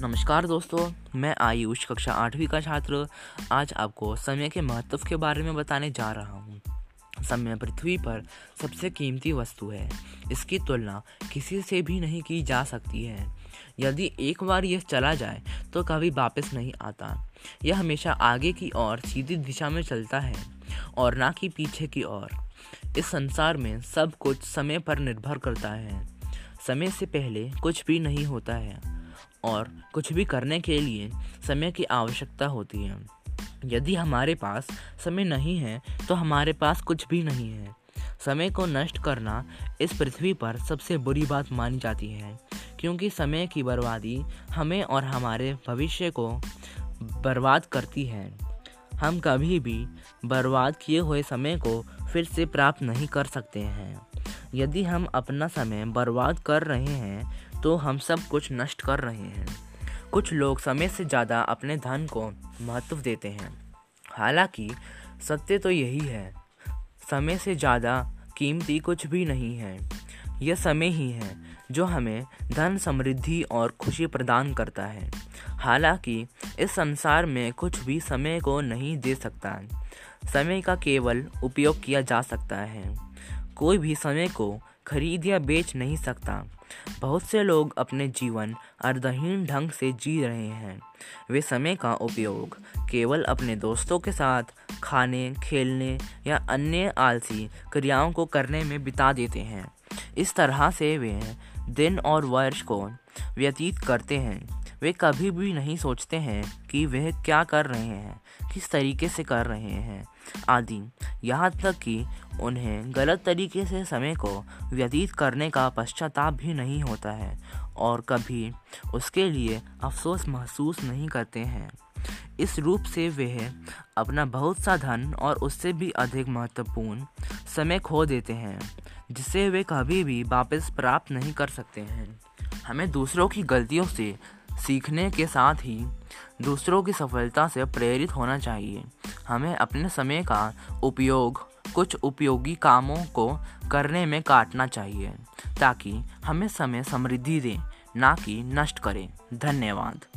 नमस्कार दोस्तों, मैं आयुष, कक्षा आठवीं का छात्र। आज आपको समय के महत्व के बारे में बताने जा रहा हूँ। समय पृथ्वी पर सबसे कीमती वस्तु है। इसकी तुलना किसी से भी नहीं की जा सकती है। यदि एक बार यह चला जाए तो कभी वापस नहीं आता। यह हमेशा आगे की ओर सीधी दिशा में चलता है, और ना कि पीछे की ओर। इस संसार में सब कुछ समय पर निर्भर करता है। समय से पहले कुछ भी नहीं होता है। और कुछ भी करने के लिए समय की आवश्यकता होती है। यदि हमारे पास समय नहीं है तो हमारे पास कुछ भी नहीं है। समय को नष्ट करना इस पृथ्वी पर सबसे बुरी बात मानी जाती है, क्योंकि समय की बर्बादी हमें और हमारे भविष्य को बर्बाद करती है। हम कभी भी बर्बाद किए हुए समय को फिर से प्राप्त नहीं कर सकते हैं। यदि हम अपना समय बर्बाद कर रहे हैं तो हम सब कुछ नष्ट कर रहे हैं। कुछ लोग समय से ज़्यादा अपने धन को महत्व देते हैं। हालाँकि, सत्य तो यही है, समय से ज़्यादा कीमती कुछ भी नहीं है। यह समय ही है, जो हमें धन समृद्धि और खुशी प्रदान करता है। हालाँकि, इस संसार में कुछ भी समय को नहीं दे सकता। समय का केवल उपयोग किया जा सकता है। कोई भी समय को खरीद या बेच नहीं सकता। बहुत से लोग अपने जीवन अर्धहीन ढंग से जी रहे हैं। वे समय का उपयोग केवल अपने दोस्तों के साथ खाने, खेलने या अन्य आलसी क्रियाओं को करने में बिता देते हैं। इस तरह से वे दिन और वर्ष को व्यतीत करते हैं। वे कभी भी नहीं सोचते हैं कि वह क्या कर रहे हैं, किस तरीके से कर रहे हैं, आदि। यहाँ तक कि उन्हें गलत तरीके से समय को व्यतीत करने का पश्चाताप भी नहीं होता है और कभी उसके लिए अफसोस महसूस नहीं करते हैं। इस रूप से वे अपना बहुत सा धन और उससे भी अधिक महत्वपूर्ण समय खो देते हैं, जिसे वे कभी भी वापस प्राप्त नहीं कर सकते हैं। हमें दूसरों की गलतियों से सीखने के साथ ही दूसरों की सफलता से प्रेरित होना चाहिए। हमें अपने समय का उपयोग, कुछ उपयोगी कामों को करने में काटना चाहिए, ताकि हमें समय समृद्धि दें, ना कि नष्ट करें। धन्यवाद।